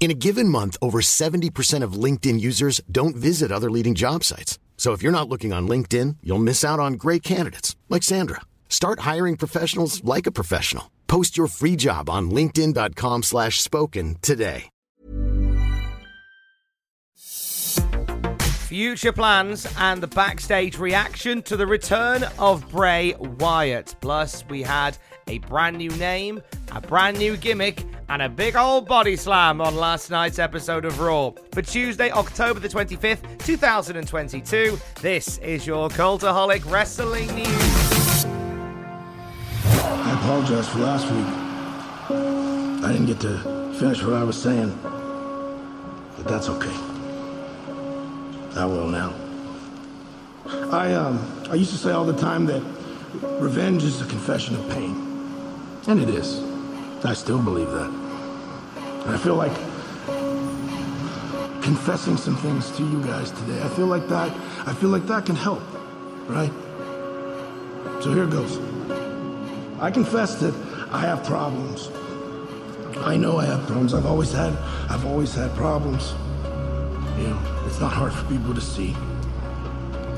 In a given month, over 70% of LinkedIn users don't visit other leading job sites. So if you're not looking on LinkedIn, you'll miss out on great candidates like Sandra. Start hiring professionals like a professional. Post your free job on linkedin.com slash spoken today. Future plans and the backstage reaction to the return of Bray Wyatt. Plus, we had a brand new name, a brand new gimmick, and a big old body slam on last night's episode of Raw. For Tuesday, October the 25th, 2022, this is your Cultaholic Wrestling News. I apologize for last week. I didn't get to finish what I was saying, but that's okay. I will now. I um I used to say all the time that revenge is a confession of pain, and it is. I still believe that, and I feel like confessing some things to you guys today. I feel like that. I feel like that can help, right? So here it goes. I confess that I have problems. I know I have problems. I've always had I've always had problems. You know, it's not hard for people to see.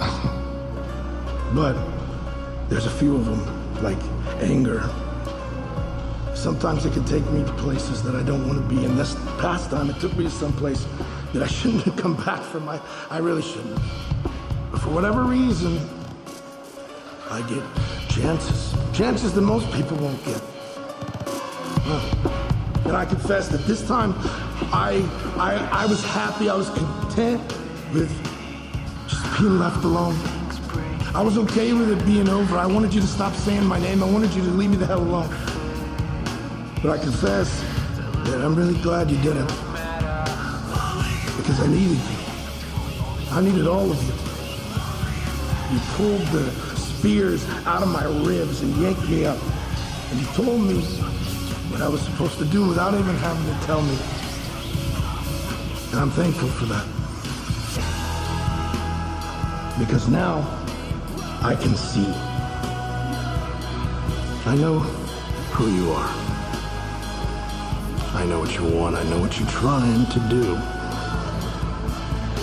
but there's a few of them, like anger. Sometimes it can take me to places that I don't want to be. And this past time, it took me to some place that I shouldn't have come back from. I, I really shouldn't. But for whatever reason, I get chances. Chances that most people won't get. And I confess that this time I, I, I was happy, I was content with just being left alone. I was okay with it being over. I wanted you to stop saying my name. I wanted you to leave me the hell alone. But I confess that I'm really glad you did it Because I needed you. I needed all of you. You pulled the spears out of my ribs and yanked me up. And you told me what I was supposed to do without even having to tell me. And I'm thankful for that. Because now I can see. I know who you are. I know what you want. I know what you're trying to do.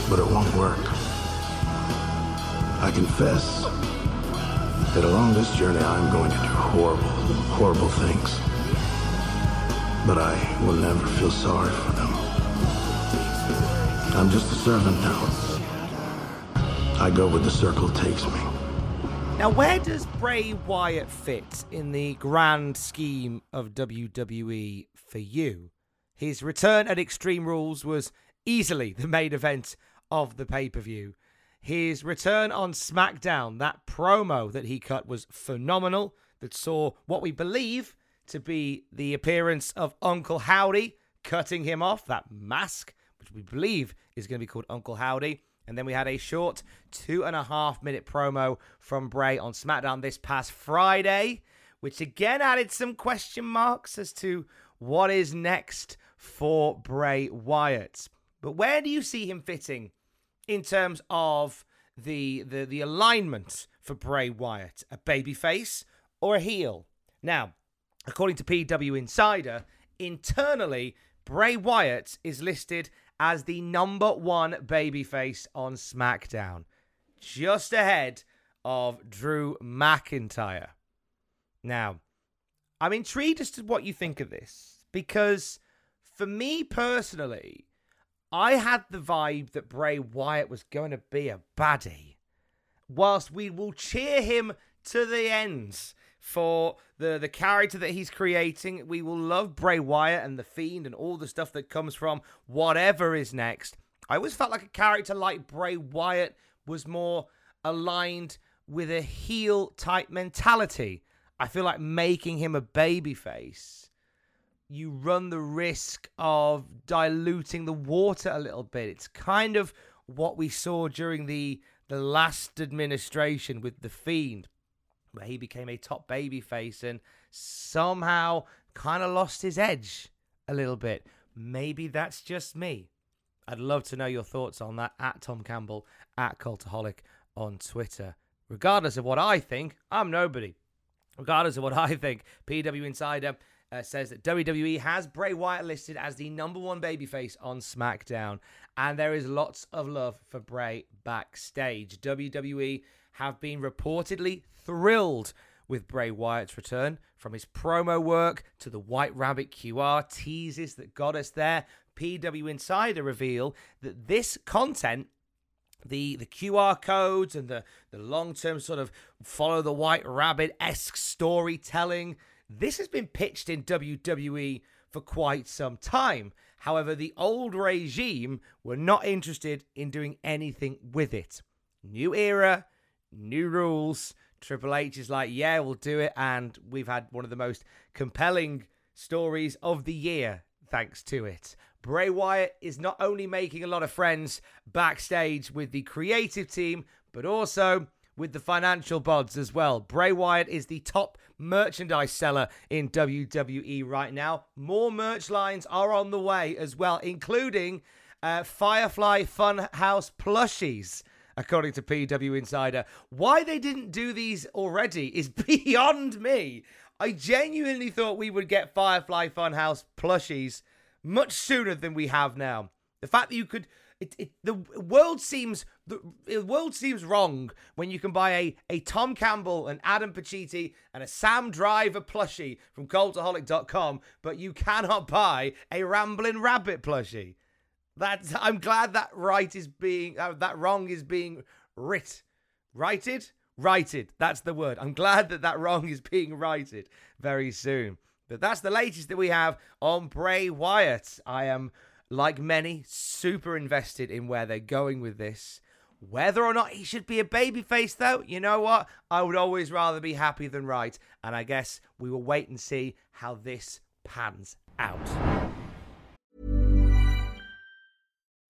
But it won't work. I confess that along this journey I'm going to do horrible, horrible things. But I will never feel sorry for them. I'm just a servant now. I go where the circle takes me. Now, where does Bray Wyatt fit in the grand scheme of WWE for you? His return at Extreme Rules was easily the main event of the pay per view. His return on SmackDown, that promo that he cut was phenomenal, that saw what we believe to be the appearance of Uncle Howdy cutting him off, that mask, which we believe is going to be called Uncle Howdy. And then we had a short two and a half minute promo from Bray on SmackDown this past Friday, which again added some question marks as to what is next for Bray Wyatt. But where do you see him fitting in terms of the the, the alignment for Bray Wyatt? A babyface or a heel? Now, according to PW Insider, internally, Bray Wyatt is listed as the number one babyface on SmackDown, just ahead of Drew McIntyre. Now, I'm intrigued as to what you think of this because for me personally, I had the vibe that Bray Wyatt was going to be a baddie. Whilst we will cheer him to the ends for the the character that he's creating. We will love Bray Wyatt and the Fiend and all the stuff that comes from whatever is next. I always felt like a character like Bray Wyatt was more aligned with a heel type mentality. I feel like making him a babyface, you run the risk of diluting the water a little bit. It's kind of what we saw during the the last administration with the Fiend, where he became a top babyface and somehow kind of lost his edge a little bit. Maybe that's just me. I'd love to know your thoughts on that at Tom Campbell, at Cultaholic on Twitter. Regardless of what I think, I'm nobody. Regardless of what I think, PW Insider uh, says that WWE has Bray Wyatt listed as the number one babyface on SmackDown, and there is lots of love for Bray backstage. WWE have been reportedly thrilled with Bray Wyatt's return, from his promo work to the White Rabbit QR teases that got us there. PW Insider reveal that this content the the QR codes and the the long term sort of follow the white rabbit esque storytelling. This has been pitched in WWE for quite some time. However, the old regime were not interested in doing anything with it. New era, new rules. Triple H is like, yeah, we'll do it. And we've had one of the most compelling stories of the year thanks to it. Bray Wyatt is not only making a lot of friends backstage with the creative team, but also with the financial bods as well. Bray Wyatt is the top merchandise seller in WWE right now. More merch lines are on the way as well, including uh, Firefly Funhouse plushies. According to PW Insider, why they didn't do these already is beyond me. I genuinely thought we would get Firefly Funhouse plushies much sooner than we have now. The fact that you could, it, it, the world seems the, the world seems wrong when you can buy a, a Tom Campbell, an Adam Pacitti, and a Sam Driver plushie from Cultaholic.com, but you cannot buy a Rambling Rabbit plushie. That's I'm glad that right is being uh, that wrong is being writ righted righted. That's the word. I'm glad that that wrong is being righted very soon. But that's the latest that we have on Bray Wyatt. I am, like many, super invested in where they're going with this. Whether or not he should be a babyface, though, you know what? I would always rather be happy than right. And I guess we will wait and see how this pans out.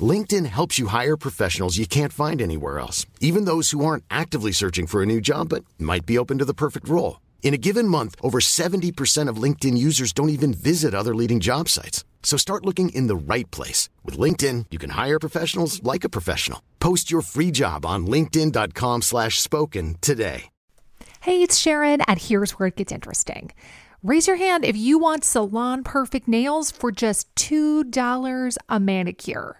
LinkedIn helps you hire professionals you can't find anywhere else, even those who aren't actively searching for a new job but might be open to the perfect role. In a given month, over 70% of LinkedIn users don't even visit other leading job sites. So start looking in the right place. With LinkedIn, you can hire professionals like a professional. Post your free job on linkedin.com slash spoken today. Hey, it's Sharon, and here's where it gets interesting. Raise your hand if you want salon perfect nails for just $2 a manicure.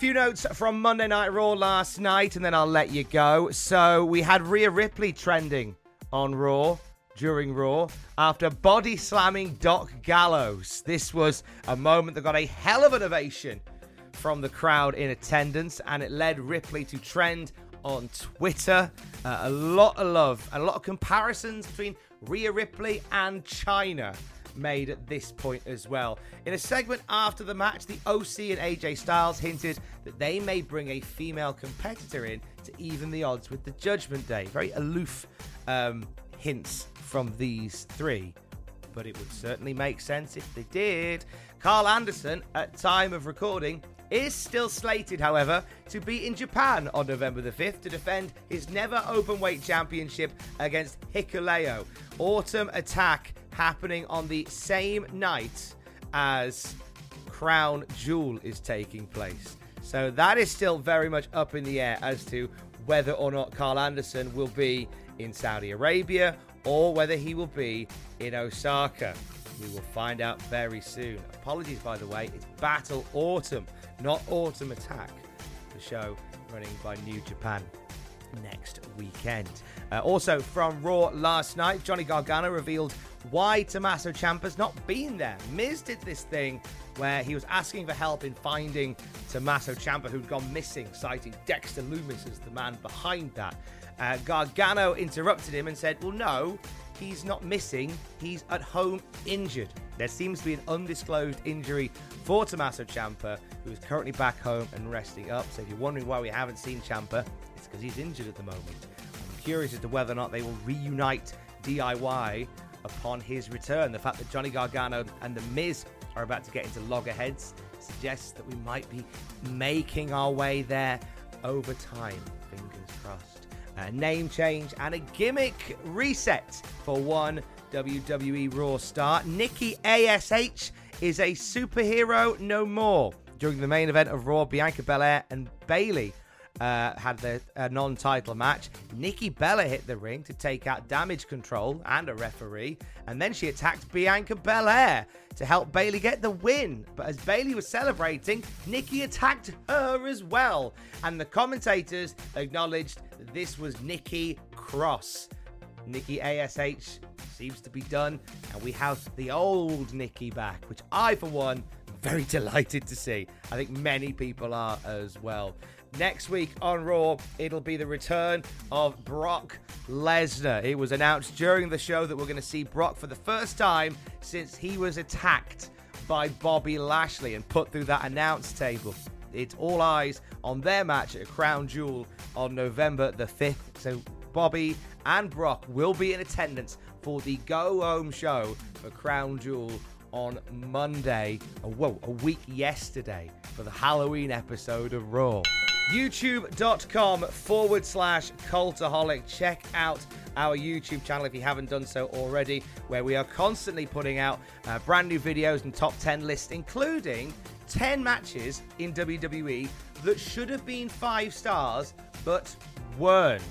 Few notes from Monday Night Raw last night, and then I'll let you go. So we had Rhea Ripley trending on Raw during Raw after body slamming Doc Gallows. This was a moment that got a hell of an ovation from the crowd in attendance, and it led Ripley to trend on Twitter. Uh, a lot of love, a lot of comparisons between Rhea Ripley and Chyna made at this point as well. In a segment after the match, the OC and AJ Styles hinted that they may bring a female competitor in to even the odds with the Judgment Day. Very aloof um, hints from these three. but it would certainly make sense if they did. Karl Anderson, at time of recording, is still slated, however, to be in Japan on November the 5th to defend his never openweight championship against Hikuleo. Autumn Attack happening on the same night as Crown Jewel is taking place. So that is still very much up in the air as to whether or not Karl Anderson will be in Saudi Arabia or whether he will be in Osaka. We will find out very soon. Apologies, by the way, it's Battle Autumn, not Autumn Attack. The show running by New Japan next weekend. Uh, also, from Raw last night, Johnny Gargano revealed why Tommaso Ciampa's not been there. Miz did this thing where he was asking for help in finding Tommaso Ciampa, who'd gone missing, citing Dexter Lumis as the man behind that. Uh, Gargano interrupted him and said, Well, no, he's not missing. He's at home injured. There seems to be an undisclosed injury for Tommaso Ciampa, who is currently back home and resting up. So if you're wondering why we haven't seen Ciampa, it's because he's injured at the moment. I'm curious as to whether or not they will reunite DIY upon his return. The fact that Johnny Gargano and The Miz are about to get into loggerheads suggests that we might be making our way there over time. Fingers crossed. A name change and a gimmick reset for one WWE Raw star. Nikki ASH is a superhero no more. During the main event of Raw, Bianca Belair and Bayley uh, had the uh, non-title match. Nikki Bella hit the ring to take out Damage Control and a referee, and then she attacked Bianca Belair to help Bayley get the win. But as Bayley was celebrating, Nikki attacked her as well, and the commentators acknowledged this was Nikki Cross. Nikki ASH seems to be done, and we have the old Nikki back, which I, for one, very delighted to see. I think many people are as well. Next week on Raw, it'll be the return of Brock Lesnar. It was announced during the show that we're going to see Brock for the first time since he was attacked by Bobby Lashley and put through that announce table. It's all eyes on their match at Crown Jewel on November the 5th. So Bobby and Brock will be in attendance for the Go Home show for Crown Jewel on Monday. Oh, whoa, a week yesterday for the Halloween episode of Raw. YouTube.com forward slash cultaholic. Check out our YouTube channel if you haven't done so already, where we are constantly putting out uh, brand new videos and top 10 lists, including 10 matches in WWE that should have been five stars but weren't.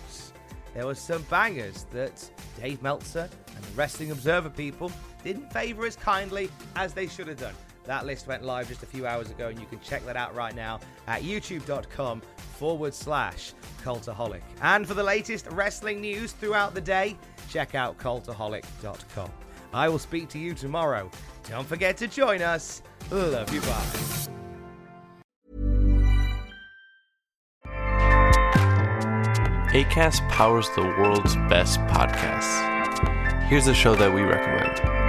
There were some bangers that Dave Meltzer and the Wrestling Observer people didn't favour as kindly as they should have done. That list went live just a few hours ago, and you can check that out right now at youtube.com forward slash cultaholic. And for the latest wrestling news throughout the day, check out cultaholic.com. I will speak to you tomorrow. Don't forget to join us. Love you, bye. ACAST powers the world's best podcasts. Here's a show that we recommend.